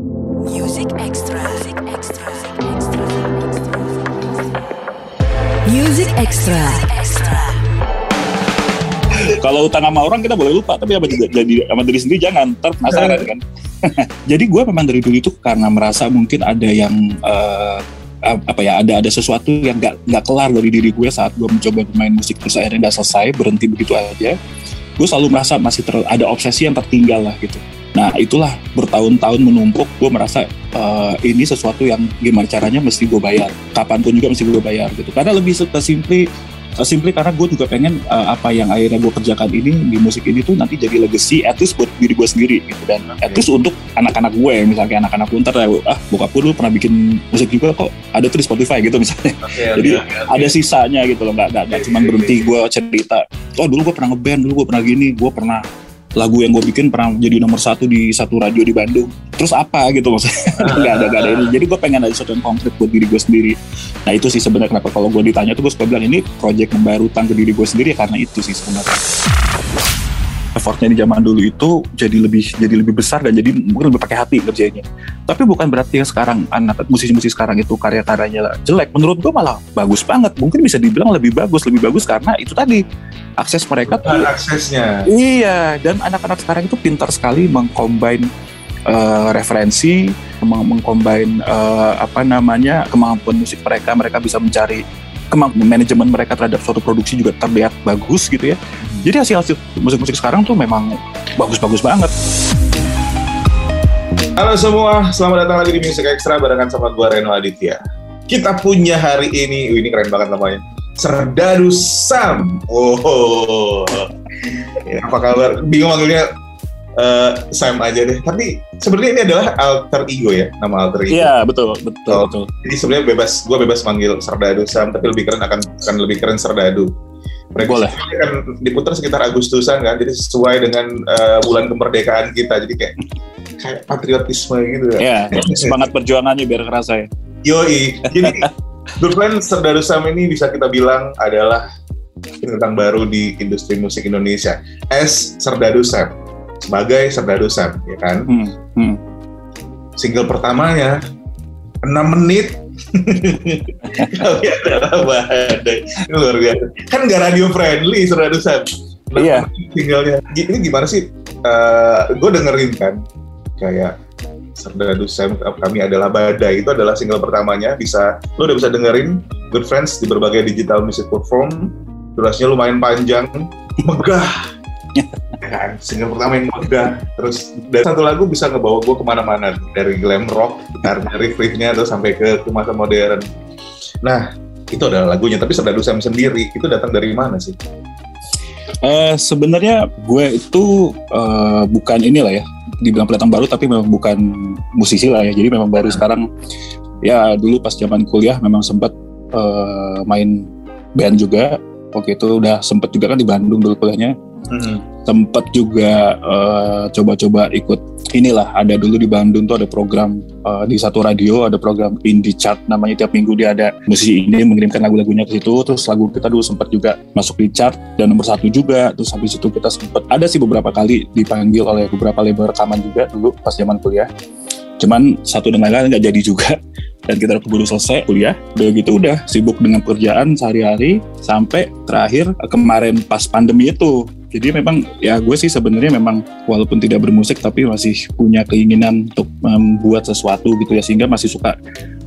Music Extra. Music Extra. Music Extra. Extra. Kalau utang sama orang kita boleh lupa, tapi apa juga jadi sama diri sendiri jangan, ntar penasaran kan. jadi gue memang dari dulu itu karena merasa mungkin ada yang eh, apa ya ada ada sesuatu yang nggak nggak kelar dari diri gue saat gue mencoba bermain musik terus akhirnya nggak selesai berhenti begitu aja gue selalu merasa masih ter, ada obsesi yang tertinggal lah gitu nah itulah bertahun-tahun menumpuk gue merasa uh, ini sesuatu yang gimana caranya mesti gue bayar kapan pun juga mesti gue bayar gitu karena lebih simply simply karena gue juga pengen uh, apa yang akhirnya gue kerjakan ini di musik ini tuh nanti jadi legacy at least buat diri gue sendiri gitu dan okay. at least untuk anak-anak gue misalnya anak-anak gue ntar ah bokap gue dulu pernah bikin musik juga kok ada tuh di Spotify gitu misalnya okay, jadi okay, okay. ada sisanya gitu loh nggak nggak okay, cuma okay, berhenti okay. gue cerita oh dulu gue pernah ngeband dulu gue pernah gini gue pernah lagu yang gue bikin pernah jadi nomor satu di satu radio di Bandung. Terus apa gitu maksudnya? Nggak ada nggak ada ini. Jadi gue pengen ada sesuatu yang konkret buat diri gue sendiri. Nah itu sih sebenarnya kenapa kalau gue ditanya tuh gue suka bilang ini project membayar utang ke diri gue sendiri ya karena itu sih sebenarnya effortnya di zaman dulu itu jadi lebih jadi lebih besar dan jadi mungkin lebih pakai hati kerjanya. Tapi bukan berarti yang sekarang anak musisi-musisi sekarang itu karya-karyanya jelek. Menurut gue malah bagus banget. Mungkin bisa dibilang lebih bagus, lebih bagus karena itu tadi akses mereka bukan tuh aksesnya. Iya, dan anak-anak sekarang itu pintar sekali mengcombine uh, referensi, mengcombine uh, apa namanya kemampuan musik mereka. Mereka bisa mencari kemampuan manajemen mereka terhadap suatu produksi juga terlihat bagus gitu ya. Hmm. Jadi hasil-hasil musik-musik sekarang tuh memang bagus-bagus banget. Halo semua, selamat datang lagi di Music Extra barengan sama gue Reno Aditya. Kita punya hari ini, ini keren banget namanya. Serdadu Sam. Oh, ya, apa kabar? Bingung manggilnya uh, Sam aja deh. Tapi sebenarnya ini adalah alter ego ya, nama alter ego. Iya betul betul oh, betul. Jadi sebenarnya bebas, gue bebas manggil Serdadu Sam, tapi lebih keren akan akan lebih keren Serdadu. Mereka Boleh. kan diputar sekitar Agustusan kan, jadi sesuai dengan uh, bulan kemerdekaan kita. Jadi kayak kayak patriotisme gitu ya. Iya, semangat perjuangannya biar kerasa ya. Yoi. Jadi Good Plan Serdadu Sam ini bisa kita bilang adalah bintang baru di industri musik Indonesia. S Serdadu Sam sebagai Serdadu Sam, ya kan? Hmm, hmm. Single pertamanya 6 menit. Adalah badai luar biasa. Kan gak radio friendly Serdadu Sam iya. singlenya. Ini gimana sih? Uh, eh, gue dengerin kan kayak Serdadu Sam kami adalah badai. Itu adalah single pertamanya. Bisa lo udah bisa dengerin Good Friends di berbagai digital music platform. Durasinya lumayan panjang. Megah kan? Single pertama yang megah terus dari satu lagu bisa ngebawa gue ke mana-mana. Dari glam rock karena riff-riffnya terus sampai ke, ke masa modern. Nah itu adalah lagunya. Tapi Serdadu Sam sendiri itu datang dari mana sih? Uh, sebenarnya gue itu uh, bukan inilah ya. Dibilang pendatang baru tapi memang bukan musisi lah ya. Jadi memang baru sekarang. Ya dulu pas zaman kuliah memang sempat uh, main band juga. Oke itu udah sempet juga kan di Bandung dulu kuliahnya hmm. sempet juga uh, coba-coba ikut. Inilah ada dulu di Bandung tuh ada program uh, di satu radio ada program indie chart. Namanya tiap minggu dia ada. Musisi ini mengirimkan lagu-lagunya ke situ terus lagu kita dulu sempat juga masuk di chart. Dan nomor satu juga terus habis itu kita sempat ada sih beberapa kali dipanggil oleh beberapa label rekaman juga dulu pas zaman kuliah cuman satu dan lain-lain nggak jadi juga. Dan kita keburu selesai kuliah. Udah gitu udah sibuk dengan pekerjaan sehari-hari sampai terakhir kemarin pas pandemi itu. Jadi memang ya gue sih sebenarnya memang walaupun tidak bermusik tapi masih punya keinginan untuk membuat sesuatu gitu ya sehingga masih suka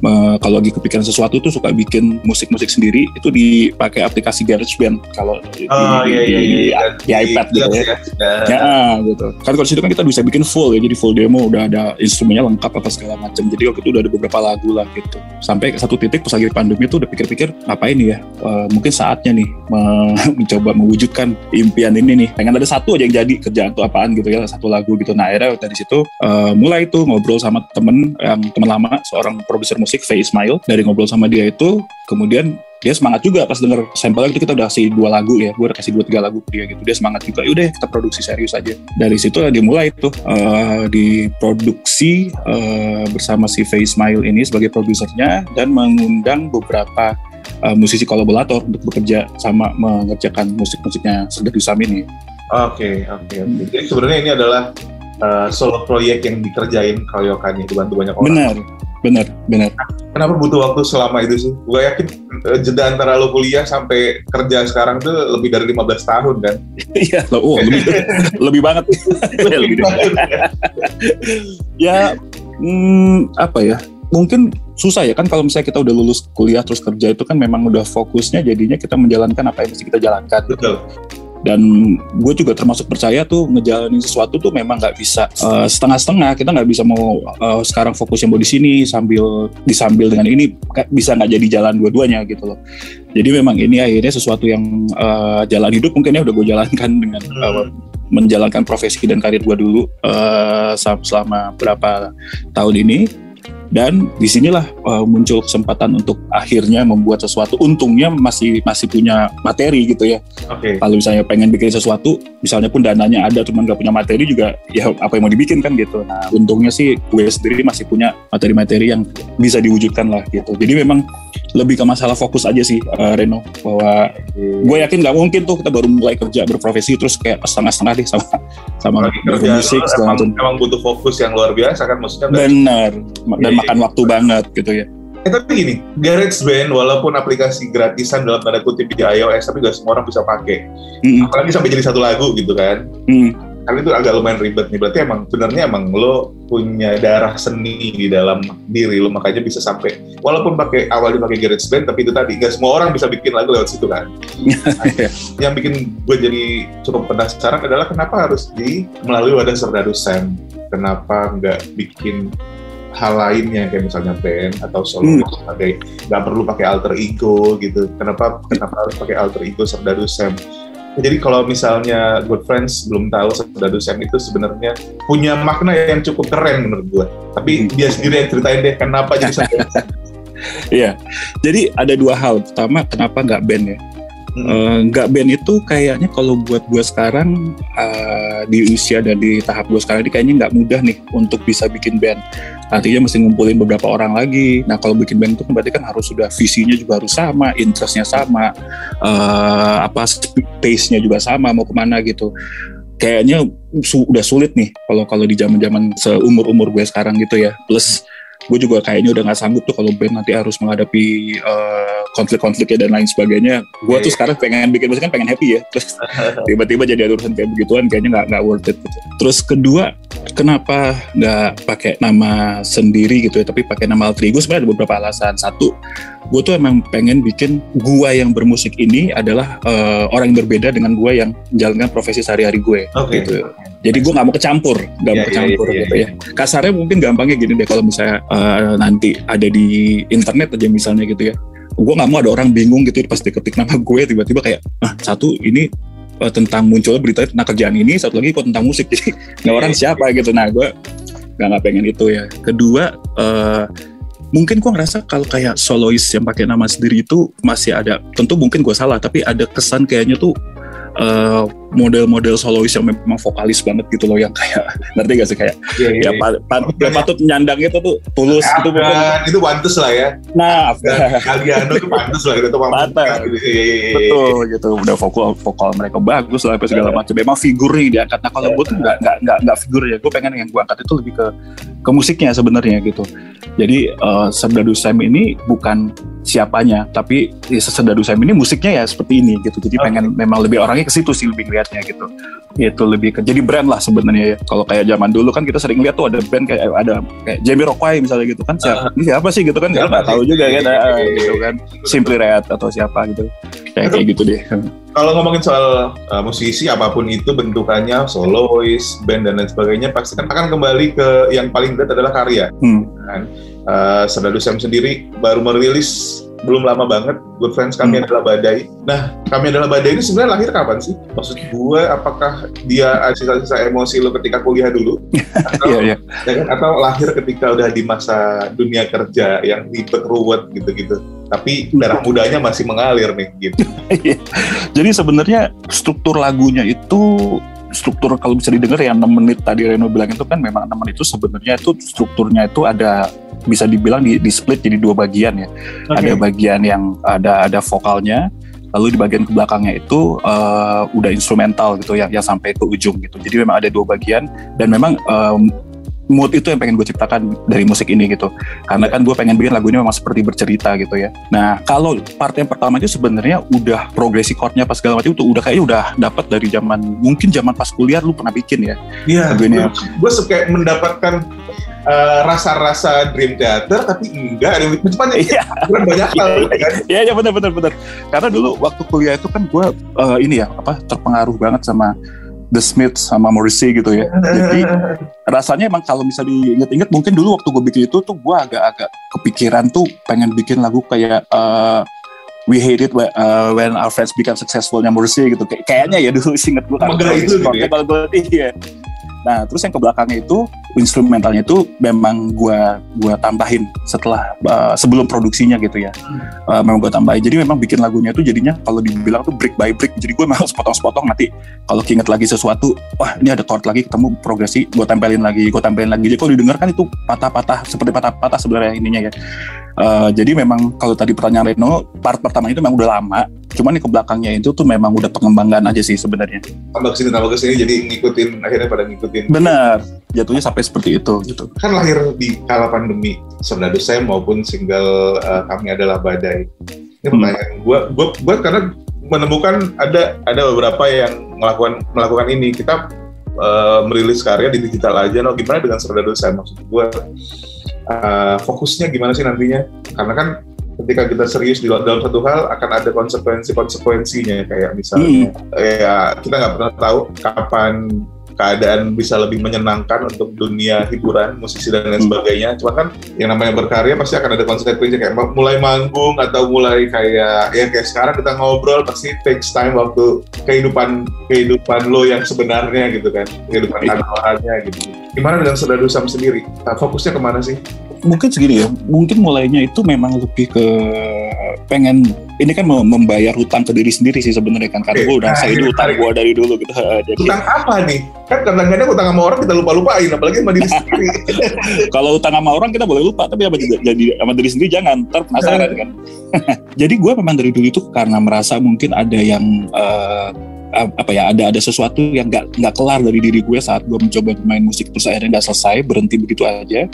uh, kalau lagi kepikiran sesuatu tuh suka bikin musik-musik sendiri itu dipakai aplikasi GarageBand kalau oh, di, iya, iya, iya, iya. di, di iPad gitu ya. Ya, ya. gitu. Kan kalau situ kan kita bisa bikin full ya, jadi full demo udah ada instrumennya lengkap apa segala macam. Jadi waktu itu udah ada beberapa lagu lah gitu. Sampai satu titik pas lagi pandemi itu udah pikir-pikir apa ini ya? Uh, mungkin saatnya nih mencoba mewujudkan impian ini nih. Pengen ada satu aja yang jadi kerjaan tuh apaan gitu ya, satu lagu gitu. Nah akhirnya dari situ uh, mulai tuh ngobrol sama temen yang teman lama, seorang produser musik musik Faye Ismail dari ngobrol sama dia itu kemudian dia semangat juga pas denger sampelnya itu kita udah kasih dua lagu ya gue udah kasih dua tiga lagu ke dia gitu dia semangat juga yaudah kita produksi serius aja dari situ lah dimulai tuh uh, diproduksi uh, bersama si Faye Ismail ini sebagai produsernya dan mengundang beberapa uh, musisi kolaborator untuk bekerja sama mengerjakan musik-musiknya Serdadu Sam ini Oke, oke, okay. Okay. Jadi sebenarnya ini adalah uh, solo proyek yang dikerjain keroyokannya dibantu banyak orang. Benar, benar, benar. Kenapa butuh waktu selama itu sih? Gue yakin uh, jeda antara lo kuliah sampai kerja sekarang tuh lebih dari 15 tahun kan? Iya, oh, lebih, lebih banget. lebih banget. ya, hmm, apa ya? Mungkin susah ya kan kalau misalnya kita udah lulus kuliah terus kerja itu kan memang udah fokusnya jadinya kita menjalankan apa yang mesti kita jalankan. Betul dan gue juga termasuk percaya tuh ngejalanin sesuatu tuh memang nggak bisa uh, setengah-setengah. Kita nggak bisa mau uh, sekarang fokus yang mau di sini sambil disambil dengan ini bisa nggak jadi jalan dua-duanya gitu loh. Jadi memang ini akhirnya sesuatu yang uh, jalan hidup mungkin ya udah gue jalankan dengan uh, menjalankan profesi dan karir gue dulu uh, selama berapa tahun ini dan di sinilah uh, muncul kesempatan untuk akhirnya membuat sesuatu. Untungnya masih masih punya materi gitu ya. Okay. kalau misalnya pengen bikin sesuatu misalnya pun dananya ada cuman nggak punya materi juga ya apa yang mau dibikin kan gitu. Nah untungnya sih gue sendiri masih punya materi-materi yang bisa diwujudkan lah gitu. Jadi memang lebih ke masalah fokus aja sih uh, Reno. Bahwa gue yakin nggak mungkin tuh kita baru mulai kerja berprofesi terus kayak setengah-setengah deh sama sama musik segala macam. emang butuh fokus yang luar biasa kan maksudnya benar dan yeah, makan waktu banget gitu ya Eh tapi gini, GarageBand walaupun aplikasi gratisan dalam tanda kutip di iOS, tapi gak semua orang bisa pakai. Mm. Apalagi sampai jadi satu lagu gitu kan. Mm. Karena itu agak lumayan ribet nih. Berarti emang sebenarnya emang lo punya darah seni di dalam diri lo, makanya bisa sampai walaupun pakai awalnya pakai GarageBand, tapi itu tadi gak semua orang bisa bikin lagu lewat situ kan. nah, yang bikin gue jadi cukup penasaran adalah kenapa harus di melalui wadah Serdadu Sam. Kenapa nggak bikin hal lainnya kayak misalnya band atau solo hmm. sebagai nggak perlu pakai alter ego gitu kenapa kenapa harus pakai alter ego Serdadu Sam jadi kalau misalnya Good Friends belum tahu Serdadu Sam itu sebenarnya punya makna yang cukup keren menurut gue tapi hmm. dia sendiri yang ceritain deh kenapa jadi Iya, jadi ada dua hal. Pertama, kenapa nggak band ya? Hmm. nggak band itu kayaknya kalau buat gue sekarang uh, di usia dan di tahap gue sekarang ini kayaknya nggak mudah nih untuk bisa bikin band. Artinya mesti ngumpulin beberapa orang lagi. Nah kalau bikin band itu kan berarti kan harus sudah visinya juga harus sama interestnya sama uh, apa pace-nya juga sama mau ke mana gitu. Kayaknya su udah sulit nih kalau kalau di zaman zaman seumur umur gue sekarang gitu ya. Plus gue juga kayaknya udah nggak sanggup tuh kalau band nanti harus menghadapi uh, konflik-konfliknya dan lain sebagainya. Gue tuh iya. sekarang pengen bikin musik kan pengen happy ya, terus tiba-tiba jadi urusan kayak begituan kayaknya nggak nggak worth it. Gitu. Terus kedua, kenapa nggak pakai nama sendiri gitu ya, tapi pakai nama alter ego? Sebenarnya ada beberapa alasan. Satu, gue tuh emang pengen bikin gue yang bermusik ini adalah uh, orang yang berbeda dengan gue yang menjalankan profesi sehari-hari gue. Okay. Gitu. Jadi gue nggak mau kecampur, nggak yeah, mau iya, kecampur yeah, yeah, gitu yeah. ya. Kasarnya mungkin gampangnya gini deh kalau misalnya uh, nanti ada di internet aja misalnya gitu ya. Gue nggak mau ada orang bingung gitu pas diketik nama gue tiba-tiba kayak, ah satu ini uh, tentang munculnya berita tentang kerjaan ini, satu lagi kok tentang musik. Jadi yeah, orang iya, siapa yeah. gitu. Nah gue nggak nggak pengen itu ya. Kedua. Uh, mungkin gue ngerasa kalau kayak solois yang pakai nama sendiri itu masih ada tentu mungkin gue salah tapi ada kesan kayaknya tuh uh, model-model solois yang memang vokalis banget gitu loh yang kayak ngerti gak sih? Kayak yeah, yeah, ya yeah. pat, pat, patut nyandang itu tuh tulus gitu kan itu pantas lah ya. Nah Galgiano tuh pantas lah gitu pantas gitu. betul gitu. Udah vokal vokal mereka bagus lah apa segala macam. Memang figur nih diangkat. Nah kalau gue tuh nggak nggak nggak nggak figur ya. Gue pengen yang gue angkat itu lebih ke ke musiknya sebenarnya gitu. Jadi uh, Sam ini bukan siapanya. Tapi ya, Serdadu Sam ini musiknya ya seperti ini gitu. Jadi okay. pengen memang lebih orangnya ke situ sih lebih lihatnya gitu. Itu lebih ke jadi brand lah sebenarnya ya. Kalau kayak zaman dulu kan kita sering lihat tuh ada band kayak ada kayak Jamie Rockway misalnya gitu kan. Siapa, uh, ini siapa sih gitu kan? Nggak tahu juga kan. Uh, gitu kan. Simply Red atau siapa gitu. Kayak kayak gitu deh. kalau ngomongin soal uh, musisi apa pun itu bentukannya solois band dan lain sebagainya pasti kan akan kembali ke yang paling berat adalah karya. Hmm. kan uh, Serdadu Sam sendiri baru merilis belum lama banget Good Friends kami hmm. adalah badai nah kami adalah badai ini sebenarnya lahir kapan sih maksud gue apakah dia sisa-sisa emosi lo ketika kuliah dulu atau, yeah, yeah. Ya kan? atau lahir ketika udah di masa dunia kerja yang ribet ruwet gitu-gitu tapi darah mudanya masih mengalir nih gitu iya. jadi sebenarnya struktur lagunya itu struktur kalau bisa didengar yang 6 menit tadi Reno bilang itu kan memang 6 menit itu sebenarnya itu strukturnya itu ada bisa dibilang di, di split jadi dua bagian ya. Okay. Ada bagian yang ada ada vokalnya, lalu di bagian ke belakangnya itu uh, udah instrumental gitu yang yang sampai ke ujung gitu jadi memang ada dua bagian dan memang um, mood itu yang pengen gue ciptakan dari musik ini gitu karena kan gue pengen bikin lagu ini memang seperti bercerita gitu ya nah kalau part yang pertama itu sebenarnya udah progresi chordnya pas segala macam itu udah kayaknya udah dapat dari zaman mungkin zaman pas kuliah lu pernah bikin ya iya gue suka mendapatkan uh, rasa-rasa dream theater tapi enggak ada macam iya. banyak hal kan iya iya benar benar benar karena dulu waktu kuliah itu kan gue uh, ini ya apa terpengaruh banget sama The Smiths sama Morrissey gitu ya. Jadi rasanya emang kalau bisa diinget-inget mungkin dulu waktu gue bikin itu tuh gue agak-agak kepikiran tuh pengen bikin lagu kayak uh, We Hate It uh, When Our Friends Become Successful-nya Morrissey gitu. kayaknya ya dulu inget gue kan. itu gitu ya. Iya. Nah, terus yang ke belakangnya itu instrumentalnya itu memang gua gua tambahin setelah uh, sebelum produksinya gitu ya. Uh, memang gua tambahin. Jadi memang bikin lagunya itu jadinya kalau dibilang tuh brick by brick. Jadi gue memang sepotong-sepotong nanti kalau keinget lagi sesuatu, wah ini ada chord lagi ketemu progresi, gue tempelin lagi, gue tempelin lagi. Jadi kalau didengar kan itu patah-patah seperti patah-patah sebenarnya ininya ya. Uh, jadi memang kalau tadi pertanyaan Reno, part pertama itu memang udah lama. Cuman ke belakangnya itu tuh memang udah pengembangan aja sih sebenarnya. Tambah ke sini tambah ke sini jadi ngikutin akhirnya pada ngikutin. Benar, jatuhnya sampai seperti itu gitu. Kan lahir di kala pandemi sebenarnya saya maupun single uh, kami adalah badai. Ini hmm. pertanyaan hmm. gua, gua, gua karena menemukan ada ada beberapa yang melakukan melakukan ini. Kita uh, merilis karya di digital aja, no gimana dengan Serdadu saya maksud gua uh, fokusnya gimana sih nantinya? Karena kan ketika kita serius di dalam satu hal akan ada konsekuensi-konsekuensinya kayak misalnya hmm. ya kita nggak pernah tahu kapan keadaan bisa lebih menyenangkan untuk dunia hiburan, musisi dan lain hmm. sebagainya. Cuma kan yang namanya berkarya pasti akan ada konsekuensi kayak mulai manggung atau mulai kayak ya kayak sekarang kita ngobrol pasti takes time waktu kehidupan kehidupan lo yang sebenarnya gitu kan, kehidupan iya. kantorannya gitu. Gimana dengan saudara Sam sendiri? Fokusnya ke mana sih? Mungkin segini ya. Mungkin mulainya itu memang lebih ke pengen ini kan membayar hutang ke diri sendiri sih sebenarnya kan. Karena gue udah nah, saya hutang gue dari dulu gitu. Jadi hutang apa nih? Kan kadang-kadang hutang sama orang kita lupa lupain apalagi sama diri sendiri. Kalau hutang sama orang kita boleh lupa tapi sama jadi sama diri sendiri jangan. Ntar penasaran kan. Jadi gue memang dari dulu itu karena merasa mungkin ada yang uh, apa ya ada ada sesuatu yang nggak nggak kelar dari diri gue saat gue mencoba bermain musik terus akhirnya nggak selesai berhenti begitu aja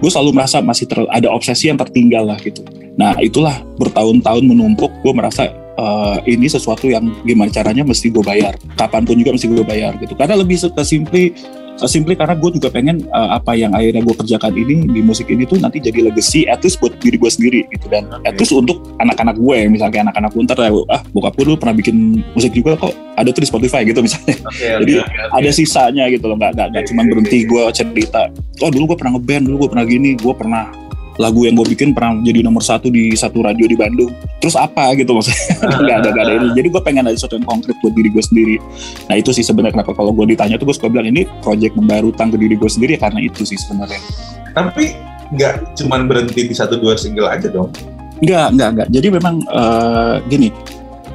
gue selalu merasa masih ter, ada obsesi yang tertinggal lah gitu. Nah itulah bertahun-tahun menumpuk gue merasa uh, ini sesuatu yang gimana caranya mesti gue bayar, kapan pun juga mesti gue bayar gitu. Karena lebih simply uh, simply karena gue juga pengen uh, apa yang akhirnya gue kerjakan ini di musik ini tuh nanti jadi legacy at least buat diri gue sendiri gitu dan okay. at least untuk anak-anak gue misalnya anak-anak gue ntar ah bokap gue dulu pernah bikin musik juga kok ada tuh di Spotify gitu misalnya okay, jadi okay, okay. ada sisanya gitu loh nggak nggak okay, cuma okay, berhenti okay. gue cerita oh dulu gue pernah ngeband dulu gue pernah gini gue pernah lagu yang gue bikin pernah jadi nomor satu di satu radio di Bandung. Terus apa gitu maksudnya? Nggak ada nggak ada ini. Jadi gue pengen ada sesuatu yang konkret buat diri gue sendiri. Nah itu sih sebenarnya kenapa kalau gue ditanya tuh gue suka bilang ini project membayar utang ke diri gue sendiri ya karena itu sih sebenarnya. Tapi nggak cuman berhenti di satu dua single aja dong? Nggak nggak nggak. Jadi memang uh, gini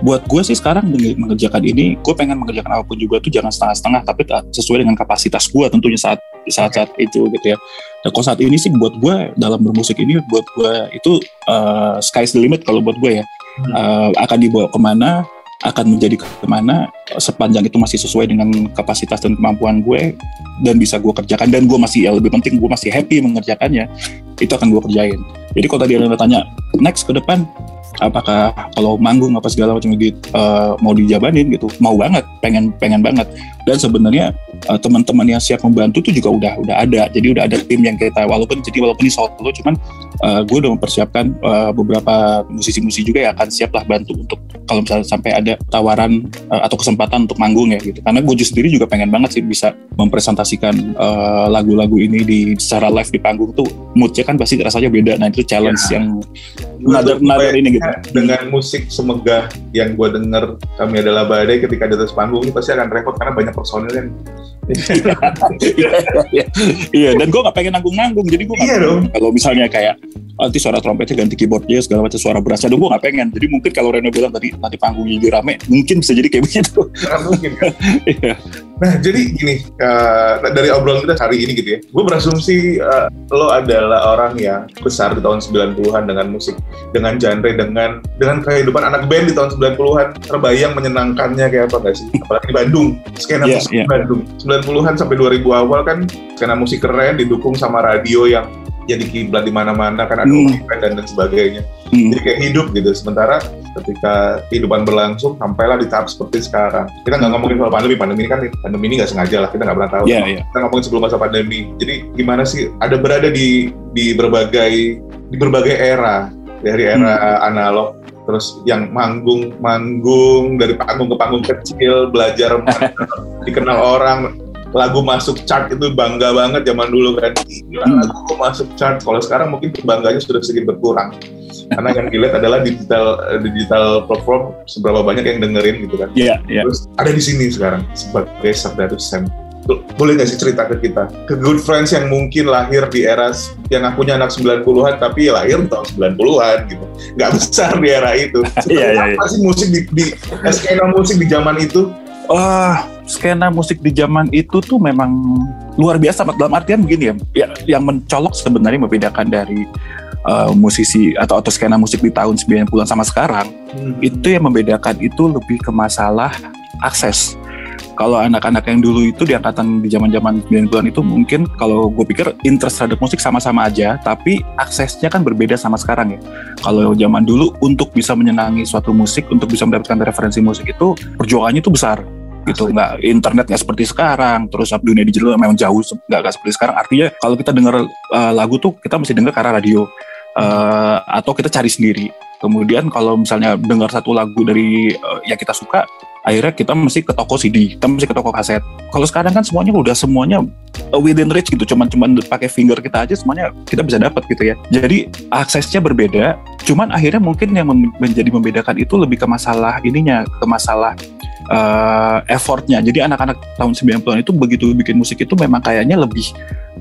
buat gue sih sekarang mengerjakan ini gue pengen mengerjakan apa pun juga tuh jangan setengah-setengah tapi sesuai dengan kapasitas gue tentunya saat saat-saat itu gitu ya. Nah kalau saat ini sih buat gue dalam bermusik ini buat gue itu uh, sky's the limit kalau buat gue ya. Hmm. uh, akan dibawa ke mana akan menjadi ke mana sepanjang itu masih sesuai dengan kapasitas dan kemampuan gue dan bisa gue kerjakan. Dan gue masih ya lebih penting gue masih happy mengerjakannya itu akan gue kerjain. Jadi kalau tadi ada tanya next ke depan apakah kalau manggung apa segala macam gitu uh, mau dijabanin gitu mau banget pengen pengen banget. Dan sebenarnya uh, teman-teman yang siap membantu tuh juga udah udah ada. Jadi udah ada tim yang kita walaupun jadi walaupun ini solo cuman uh, gue udah mempersiapkan uh, beberapa musisi-musisi juga yang akan siap lah bantu untuk kalau misalnya sampai ada tawaran uh, atau kesempatan untuk manggung ya gitu. Karena gue sendiri juga pengen banget sih bisa mempresentasikan lagu-lagu uh, ini di secara live di panggung tuh. Moodnya kan pasti rasanya beda. Nah itu challenge ya. yang nader nader ini gitu. dengan musik semegah yang gue denger kami adalah badai ketika di atas panggung ini pasti akan repot karena banyak personil yang iya, iya dan gue gak pengen nanggung-nanggung jadi gue iya dong. kalau misalnya kayak nanti suara trompetnya ganti keyboardnya segala macam suara berasa dong gue nggak pengen jadi mungkin kalau Reno bilang tadi nanti panggungnya jadi rame mungkin bisa jadi kayak begitu Karena mungkin kan. Iya. Nah, jadi gini, uh, dari obrolan kita hari ini gitu ya, gue berasumsi uh, lo adalah orang yang besar di tahun 90-an dengan musik, dengan genre, dengan dengan kehidupan anak band di tahun 90-an, terbayang menyenangkannya kayak apa gak sih? Apalagi di Bandung, skena Iya, musik iya. di Bandung. 90-an sampai 2000 awal kan skena musik keren, didukung sama radio yang jadi kiblat di mana-mana kan ada Hmm. dan lain sebagainya. Hmm. Jadi kayak hidup gitu. Sementara ketika kehidupan berlangsung sampailah di tahap seperti sekarang. Kita nggak ngomongin soal pandemi, pandemi ini kan pandemi ini nggak sengaja lah, kita nggak pernah tahu. Iya, iya. Kita ngomongin sebelum masa pandemi. Jadi gimana sih ada berada di di berbagai di berbagai era dari era analog terus yang manggung manggung dari panggung ke panggung kecil belajar dikenal orang lagu masuk chart itu bangga banget zaman dulu kan. Gila, Hmm. lagu masuk chart. Kalau sekarang mungkin bangganya sudah sedikit berkurang. Karena yang dilihat adalah digital eh, digital platform seberapa banyak yang dengerin gitu kan. Iya, iya. terus ada di sini sekarang sebagai Sardadu Sam Tuh, boleh nggak sih cerita ke kita? Ke good friends yang mungkin lahir di era yang akunya anak 90-an tapi lahir tahun 90-an gitu. Nggak besar di era itu. Iya, iya, iya. apa sih musik di, di skena musik di zaman itu? Wah, skena musik di zaman itu tuh memang luar biasa dalam artian begini ya, ya yang mencolok sebenarnya membedakan dari uh, musisi atau atau skena musik di tahun 90-an sama sekarang itu yang membedakan itu lebih ke masalah akses. Kalau anak-anak yang dulu itu di angkatan di zaman-zaman 90-an itu mungkin kalau gue pikir interest terhadap musik sama-sama aja, tapi aksesnya kan berbeda sama sekarang ya. Kalau zaman dulu untuk bisa menyenangi suatu musik, untuk bisa mendapatkan referensi musik itu perjuangannya itu besar gitu. Nggak internet nggak seperti sekarang terus dunia digital memang jauh nggak nggak seperti sekarang. Artinya kalau kita dengar uh, lagu tuh kita mesti dengar karena radio uh, atau kita cari sendiri kemudian kalau misalnya dengar satu lagu dari uh, yang kita suka akhirnya kita mesti ke toko CD kita mesti ke toko kaset kalau sekarang kan semuanya udah semuanya uh, within reach gitu cuman cuman pakai finger kita aja semuanya kita bisa dapat gitu ya jadi aksesnya berbeda cuman akhirnya mungkin yang menjadi membedakan itu lebih ke masalah ininya ke masalah uh, effortnya. Jadi anak-anak tahun 90-an itu begitu bikin musik itu memang kayaknya lebih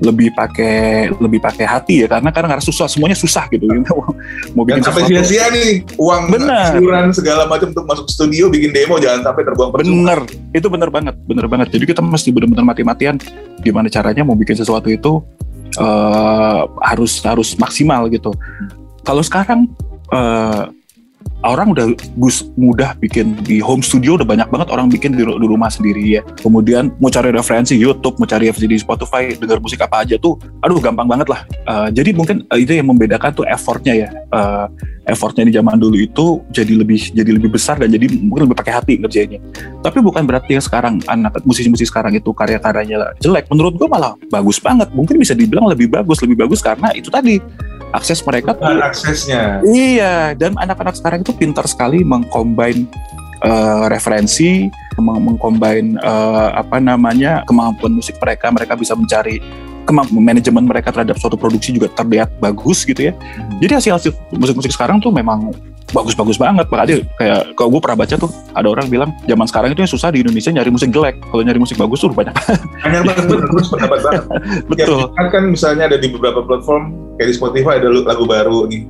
lebih pakai lebih pakai hati ya karena karena karena susah semuanya susah gitu. Mau dan bikin sampai sia-sia nih uang Benar. iuran segala macam untuk masuk studio bikin demo jangan sampai terbuang percuma Bener, itu bener banget, bener banget. Jadi kita mesti benar-benar mati-matian gimana caranya mau bikin sesuatu itu eh, harus harus maksimal gitu. Kalau sekarang eh, orang udah gus mudah bikin di home studio udah banyak banget orang bikin di, di rumah sendiri ya. Kemudian mau cari referensi YouTube, mau cari referensi di Spotify, dengar musik apa aja tuh, aduh gampang banget lah. Eh, jadi mungkin eh, itu yang membedakan tuh effortnya ya. Eh, effortnya di zaman dulu itu jadi lebih jadi lebih besar dan jadi mungkin lebih pakai hati ngerjainnya. Tapi bukan berarti yang sekarang anak musisi-musisi sekarang itu karya-karyanya jelek. Menurut gue malah bagus banget. Mungkin bisa dibilang lebih bagus, lebih bagus karena itu tadi akses mereka tuh aksesnya Iya, dan anak-anak sekarang itu pintar sekali mengcombine eh, referensi, meng- mengcombine eh, apa namanya kemampuan musik mereka. Mereka bisa mencari kemampuan manajemen mereka terhadap suatu produksi juga terlihat bagus gitu ya. Jadi hasil-hasil musik-musik sekarang tuh memang bagus-bagus banget. Makanya kayak kalau gue pernah baca tuh ada orang bilang zaman sekarang itu yang susah di Indonesia nyari musik jelek. Kalau nyari musik bagus tuh banyak. hanya banget terus pendapat banget Betul. Ya, kan, kan misalnya ada di beberapa platform kayak di Spotify ada lagu baru nih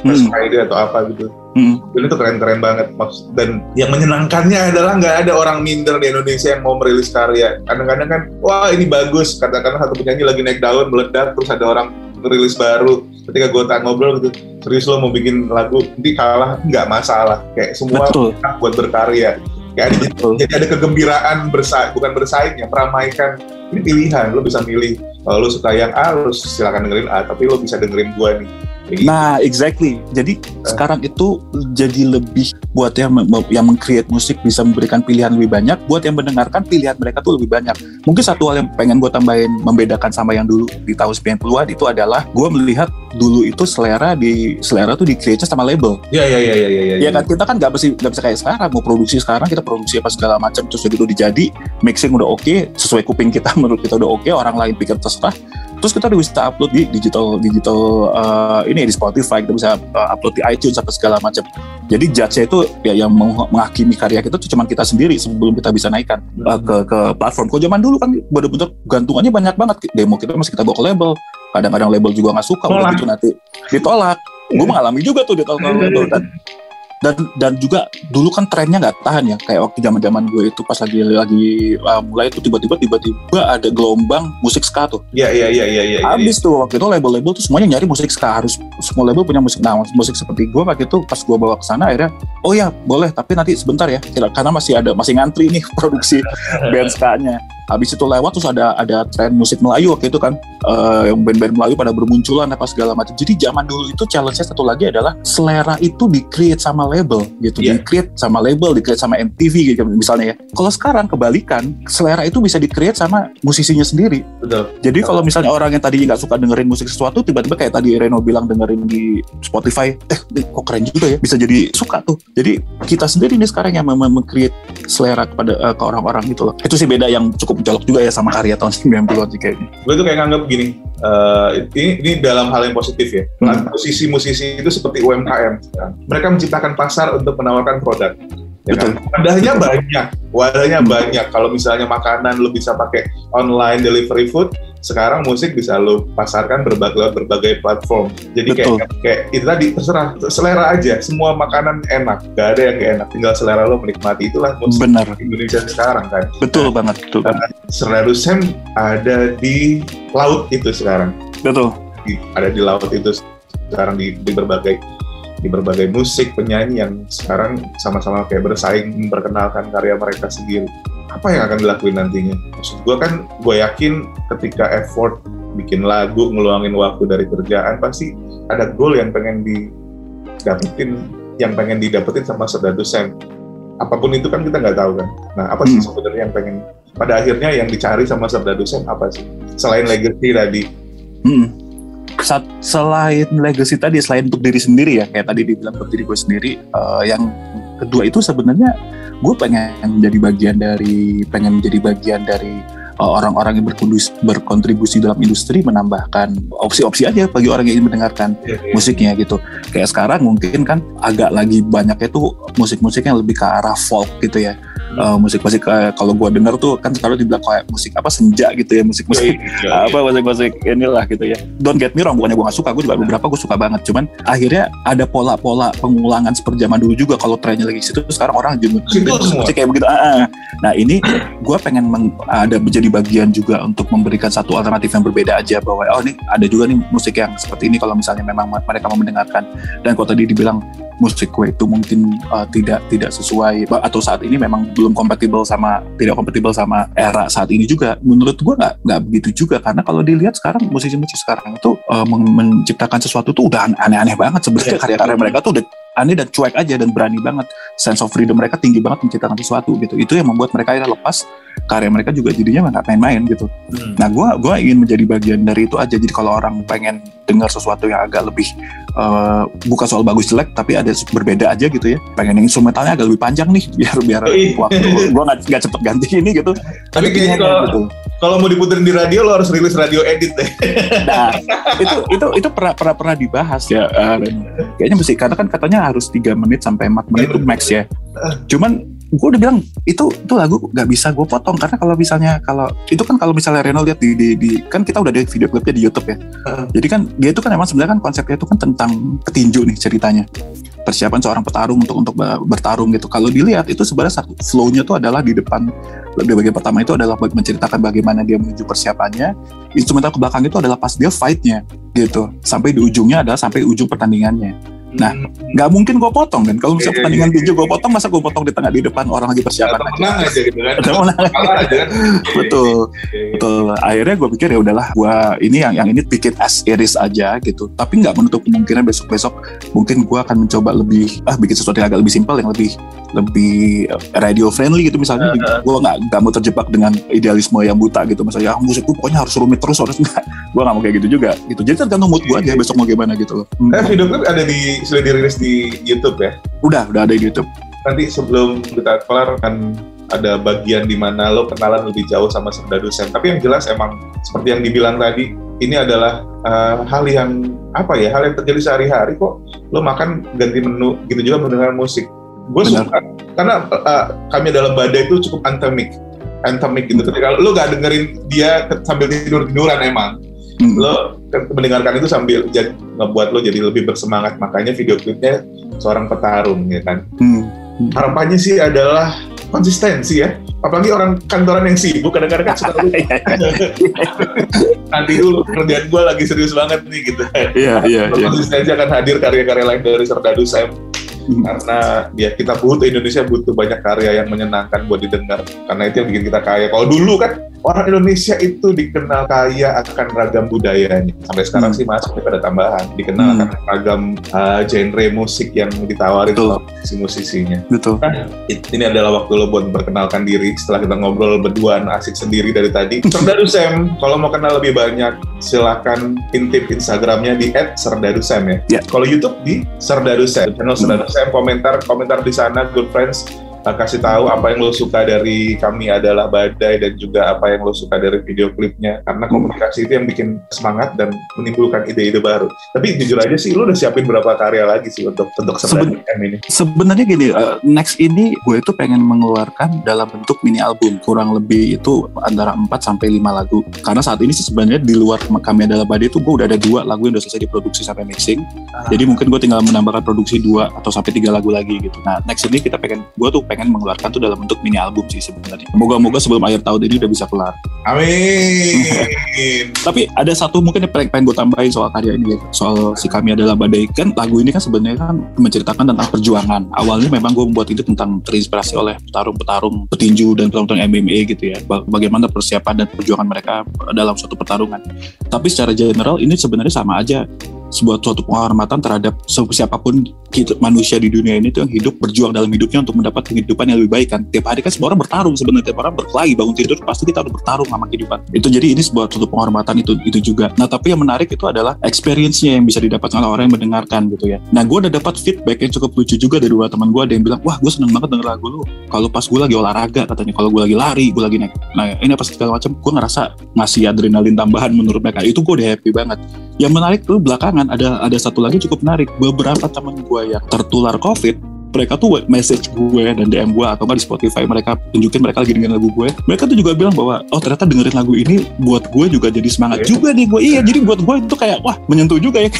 First Hmm. Friday atau apa gitu Hmm. dan itu keren-keren banget Maksud- dan yang menyenangkannya adalah nggak ada orang minder di Indonesia yang mau merilis karya kadang-kadang kan wah ini bagus katakanlah satu penyanyi lagi naik daun meledak terus ada orang ngerilis baru ketika gue tak ngobrol gitu serius lo mau bikin lagu nanti kalah nggak masalah kayak semua Betul. buat berkarya kayak ada, Betul. jadi ada kegembiraan bersaing bukan bersaing ya meramaikan ini pilihan lo bisa milih kalau lo suka yang A lo silakan dengerin A tapi lo bisa dengerin gua nih. Nah, exactly. Jadi sekarang itu jadi lebih buat yang yang meng-create musik bisa memberikan pilihan lebih banyak, buat yang mendengarkan pilihan mereka tuh lebih banyak. Mungkin satu hal yang pengen gue tambahin membedakan sama yang dulu di tahun 90-an itu adalah gue melihat dulu itu selera di selera tuh di create sama label. Iya iya iya iya iya. Ya kan kita kan nggak bisa nggak bisa kayak sekarang mau produksi sekarang kita produksi apa segala macam terus begitu dijadi mixing udah oke sesuai kuping kita menurut kita udah oke orang lain pikir terserah terus kita bisa upload di digital digital eh, ini di Spotify kita bisa eh, upload di iTunes apa segala macam. Jadi judge itu ya yang meng- menghakimi karya kita tuh cuma kita sendiri sebelum kita bisa naikkan eh, ke ke platform. Kalau zaman dulu kan bener-bener gantungannya banyak banget. Demo kita masih kita bawa ke label. Kadang-kadang label juga nggak suka udah Tolak. gitu nanti ditolak. Gue mengalami juga tuh ditolak label dan dan dan juga dulu kan trennya nggak tahan ya. Kayak waktu zaman zaman gue itu pas lagi lagi uh, mulai itu tiba-tiba tiba-tiba ada gelombang musik ska tuh. Iya iya iya iya iya. habis tuh waktu itu label-label tuh semuanya nyari musik ska. Harus semua label punya musik. Nah musik seperti gue waktu itu pas gue bawa ke sana akhirnya oh ya boleh tapi nanti sebentar ya. Karena masih ada masih ngantri nih produksi band ska-nya habis itu lewat terus ada ada tren musik Melayu waktu itu kan eh, yang band-band Melayu pada bermunculan apa segala macam jadi zaman dulu itu challenge-nya satu lagi adalah selera itu di-create sama label gitu Iya. di-create sama label di-create sama MTV gitu misalnya ya kalau sekarang kebalikan selera itu bisa di-create sama musisinya sendiri Betul. jadi kalau misalnya orang yang tadinya nggak suka dengerin musik sesuatu, tiba-tiba kayak tadi Reno bilang dengerin di Spotify, eh kok keren juga ya, bisa jadi suka tuh. Jadi kita sendiri nih sekarang yang mem- mem-create selera kepada eh, ke orang-orang gitu loh. Itu sih beda yang cukup mencolok juga ya sama karya tahun 90-an sih kayaknya. Gue tuh kayak nganggap gini, eh, ini, ini dalam hal yang positif ya. Hmm. Musisi-musisi itu seperti UMKM. Mereka menciptakan pasar untuk menawarkan produk. Ya Betul. kan? Wadahnya banyak, wadahnya banyak. Kalau misalnya makanan lu bisa pakai online delivery food, sekarang musik bisa lu pasarkan berbagai berbagai platform. Jadi Betul. kayak kayak itu tadi terserah selera aja. Semua makanan enak, gak ada yang gak enak. Tinggal selera lo menikmati itulah musik Benar, Indonesia sekarang kan. betul banget, betul banget. Serdadu Sam ada di laut itu sekarang Betul. ada di laut itu sekarang di, di berbagai di berbagai musik penyanyi yang sekarang sama-sama kayak bersaing memperkenalkan karya mereka sendiri. Apa yang akan dilakuin nantinya? Maksud gue kan gue yakin ketika effort bikin lagu ngeluangin waktu dari kerjaan pasti ada goal yang pengen didapetin yang pengen didapetin sama Serdadu Sam apa pun itu kan kita nggak tahu kan. Nah apa sih Hmm. sebenarnya yang pengen pada akhirnya yang dicari sama Serdadu Sam apa sih? Selain legacy tadi. Hmm. Sat- selain legacy tadi, selain untuk diri sendiri ya, kayak tadi dibilang untuk diri gue sendiri, eh, yang kedua itu sebenarnya gue pengen menjadi bagian dari, pengen menjadi bagian dari eh, orang-orang yang berkontribusi dalam industri menambahkan opsi-opsi aja bagi orang yang ingin mendengarkan musiknya gitu. Kayak sekarang mungkin kan agak lagi banyaknya tuh musik-musik yang lebih ke arah folk gitu ya. Eh, musik-musik eh, kalau gue denger tuh kan selalu dibilang kayak musik apa senja gitu ya, musik-musik Iya, apa musik-musik inilah gitu ya. Don't get me wrong, bukannya gue gak suka, gue juga beberapa gue suka banget. Cuman akhirnya ada pola-pola pengulangan seperti zaman dulu juga kalau trennya lagi situ sekarang orang semua. musik kayak begitu. Ah, ah. Nah ini gue pengen meng- ada menjadi bagian juga untuk memberikan satu alternatif yang berbeda aja bahwa oh ini ada juga nih musik yang seperti ini kalau misalnya memang mereka mau mendengarkan dan kalau tadi dibilang musik gue itu mungkin uh, tidak tidak sesuai. Atau saat ini memang belum kompatibel sama tidak kompatibel sama era saat ini juga. Menurut gue nggak nggak begitu juga. Karena kalau dilihat sekarang musisi-musisi sekarang itu uh, men- menciptakan sesuatu tuh udah aneh-aneh banget sebenarnya. Iya. karya-karya mereka tuh udah aneh dan cuek aja dan berani banget sense of freedom mereka tinggi banget menciptakan sesuatu gitu itu yang membuat mereka akhirnya lepas karya mereka juga jadinya nggak main-main gitu Hmm. Nah, gue gua ingin menjadi bagian dari itu aja. Jadi kalau orang pengen dengar sesuatu yang agak lebih eh, bukan soal bagus jelek, tapi ada berbeda aja gitu ya. Pengen yang instrumentalnya agak lebih panjang nih, biar biar Ih. waktu gue nggak cepet ganti ini gitu. Tapi kayaknya kalau gitu. Kalau mau diputerin di radio lo harus rilis radio edit deh. Nah, itu itu itu pernah pernah pernah dibahas ya. eh, Ren. kayaknya mesti karena kan katanya harus tiga menit sampai 4 menit itu max ya. Cuman gue udah bilang itu itu lagu nggak bisa gue potong karena kalau misalnya kalau itu kan kalau misalnya Reno lihat di, di, di- kan kita udah ada video klipnya di YouTube ya. Jadi kan dia itu kan emang sebenarnya kan konsepnya itu kan tentang petinju nih ceritanya. Persiapan seorang petarung untuk untuk ber- bertarung gitu. Kalau dilihat itu sebenarnya satu flow-nya tuh adalah di depan di bagian pertama itu adalah menceritakan bagaimana dia menuju persiapannya. Instrumental ke belakang itu adalah pas dia fight-nya gitu. Sampai di ujungnya adalah sampai ujung pertandingannya. Nah, Nggak mungkin gue potong kan. Kalau misalnya Iya, pertandingan iya, tinju iya. gue potong, masa gue potong di tengah di depan orang lagi persiapan aja. menang aja gitu kan. Menang. Aja kan. Betul. Iya, iya. Betul. Akhirnya gue pikir ya udahlah, gue ini yang yang ini bikin as iris aja gitu. Tapi nggak menutup kemungkinan besok-besok mungkin gue akan mencoba lebih ah bikin sesuatu yang agak lebih simpel, yang lebih lebih eh, radio friendly gitu misalnya. Gue nggak nggak mau terjebak dengan idealisme yang buta gitu. Misalnya ah, musik gue pokoknya harus rumit terus harus nggak. Gue nggak mau kayak gitu juga. Gitu. Jadi tergantung mood gue aja besok mau gimana gitu loh. Hmm. Eh video klip ada di sudah dirilis di YouTube ya. Udah, udah ada di YouTube. Nanti sebelum kita kelar kan ada bagian di mana lo kenalan lebih jauh sama Serdadu Sam. Tapi yang jelas emang seperti yang dibilang tadi, ini adalah eh, hal yang apa ya? Hal yang terjadi sehari-hari kok. Lo makan ganti menu, gitu juga mendengar musik. Gue suka karena eh, kami dalam badai itu cukup anthemic, anthemic gitu. Ketika lo gak dengerin dia sambil tidur tiduran emang. Lo kan mendengarkan itu sambil jadi, ngebuat lo jadi lebih bersemangat makanya video klipnya seorang petarung ya kan Hmm. harapannya sih adalah konsistensi ya apalagi orang kantoran yang sibuk kadang-kadang kan suka lupa nanti dulu kerjaan gue lagi serius banget nih gitu Iya, iya, iya. konsistensi akan hadir karya-karya lain dari Serdadu Sam Hmm. Karena ya kita butuh Indonesia butuh banyak karya yang menyenangkan buat didengar karena itu yang bikin kita kaya kalau dulu kan orang Indonesia itu dikenal kaya akan ragam budayanya sampai sekarang Hmm. sih masih pada tambahan dikenal Hmm. akan ragam uh, genre musik yang ditawarin Betul. sama musisi-musisinya Betul. It- ini adalah waktu lo buat memperkenalkan diri setelah kita ngobrol berduaan asik sendiri dari tadi. Serdadu Sam, kalau mau kenal lebih banyak silakan intip Instagramnya di @serdadusam ya. Ya. Kalau YouTube di Serdadu Sam, channel Serdadu Sam komentar komentar di sana good friends uh, kasih tahu apa yang lo suka dari kami adalah badai dan juga apa yang lo suka dari video klipnya karena komunikasi itu yang bikin semangat dan menimbulkan ide-ide baru. Tapi jujur aja sih lo udah siapin berapa karya lagi sih untuk untuk Sam ini? Sebenarnya gini, eh, next ini gue itu pengen mengeluarkan dalam bentuk mini album kurang lebih itu antara 4 sampai 5 lagu. Karena saat ini sih sebenarnya di luar kami adalah Badai itu gue udah ada dua lagu yang udah selesai diproduksi sampai mixing. Jadi mungkin gue tinggal menambahkan produksi dua atau sampai tiga lagu lagi gitu. Nah next ini kita pengen, gue tuh pengen mengeluarkan tuh dalam bentuk mini album sih sebenarnya. Moga-moga sebelum akhir tahun ini udah bisa kelar. Amin. Tapi ada satu mungkin yang pengen, pengen gue tambahin soal karya ini ya, soal si kami adalah badai kan lagu ini kan sebenarnya kan menceritakan tentang perjuangan. Awalnya memang gue membuat itu tentang terinspirasi oleh petarung-petarung petinju dan petarung MMA gitu ya. Ba- Bagaimana persiapan dan perjuangan mereka dalam suatu pertarungan. Tapi secara general ini sebenarnya sama aja sebuah suatu penghormatan terhadap siapa pun kita, manusia di dunia ini tuh yang hidup berjuang dalam hidupnya untuk mendapat kehidupan yang lebih baik kan. Tiap hari kan semua orang bertarung sebenarnya tiap orang berkelahi bangun tidur pasti kita harus bertarung sama kehidupan. Itu jadi ini sebuah suatu penghormatan itu itu juga. Nah tapi yang menarik itu adalah experience-nya yang bisa didapatkan oleh orang yang mendengarkan gitu ya. Nah gue udah dapat feedback yang cukup lucu juga dari beberapa teman gue ada yang bilang wah gue seneng banget denger lagu lu. Kalau pas gue lagi olahraga katanya. Kalau gue lagi lari gue lagi naik. Nah ini apa segala macam gue ngerasa ngasih adrenalin tambahan menurut mereka. Itu gue udah happy banget yang menarik tuh belakangan ada ada satu lagi cukup menarik. Beberapa teman gue yang tertular covid mereka tuh message gue dan DM gue atau nggak di Spotify mereka tunjukin mereka lagi dengerin lagu gue. Mereka tuh juga bilang bahwa oh ternyata dengerin lagu ini buat gue juga jadi semangat Iya. juga nih gue. Iya jadi buat gue itu kayak wah menyentuh juga ya.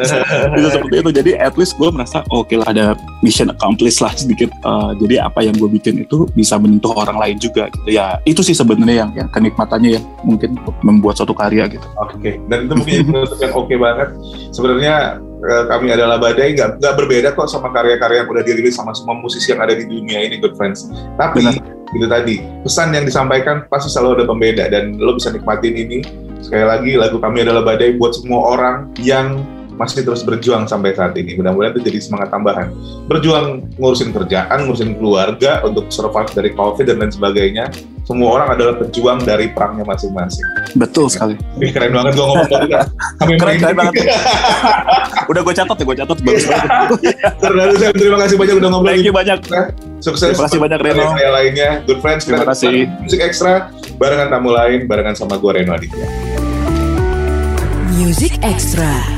Bisa seperti itu. Jadi at least gue merasa oke lah ada mission accomplished lah sedikit. Eh, jadi apa yang gue bikin itu bisa menyentuh orang lain juga gitu. Ya itu sih sebenarnya yang yang kenikmatannya yang mungkin membuat suatu karya gitu. Oke, dan itu mungkin oke banget. Sebenarnya kami adalah Badai nggak nggak berbeda kok sama karya-karya yang udah dirilis sama semua musisi yang ada di dunia ini, good friends. Tapi Benar. itu tadi pesan yang disampaikan pasti selalu ada pembeda dan lo bisa nikmatin ini. Sekali lagi lagu kami adalah Badai buat semua orang yang masih terus berjuang sampai saat ini. Mudah-mudahan itu jadi semangat tambahan. Berjuang ngurusin kerjaan, ngurusin keluarga untuk survive dari COVID dan lain sebagainya. Semua orang adalah pejuang dari perangnya masing-masing. betul sekali Ih, keren banget gue ngomong tadi kan. Kami Keren, keren banget. udah gue catat ya gue catat bagus banget Terlalu saya terima kasih banyak udah ngobrol. thank you banyak Sukses. Terima kasih banyak, Reno. Karya lainnya, good friends. Terima kasih. Musik ekstra barengan tamu lain, barengan sama gue Reno Aditya. Music Extra.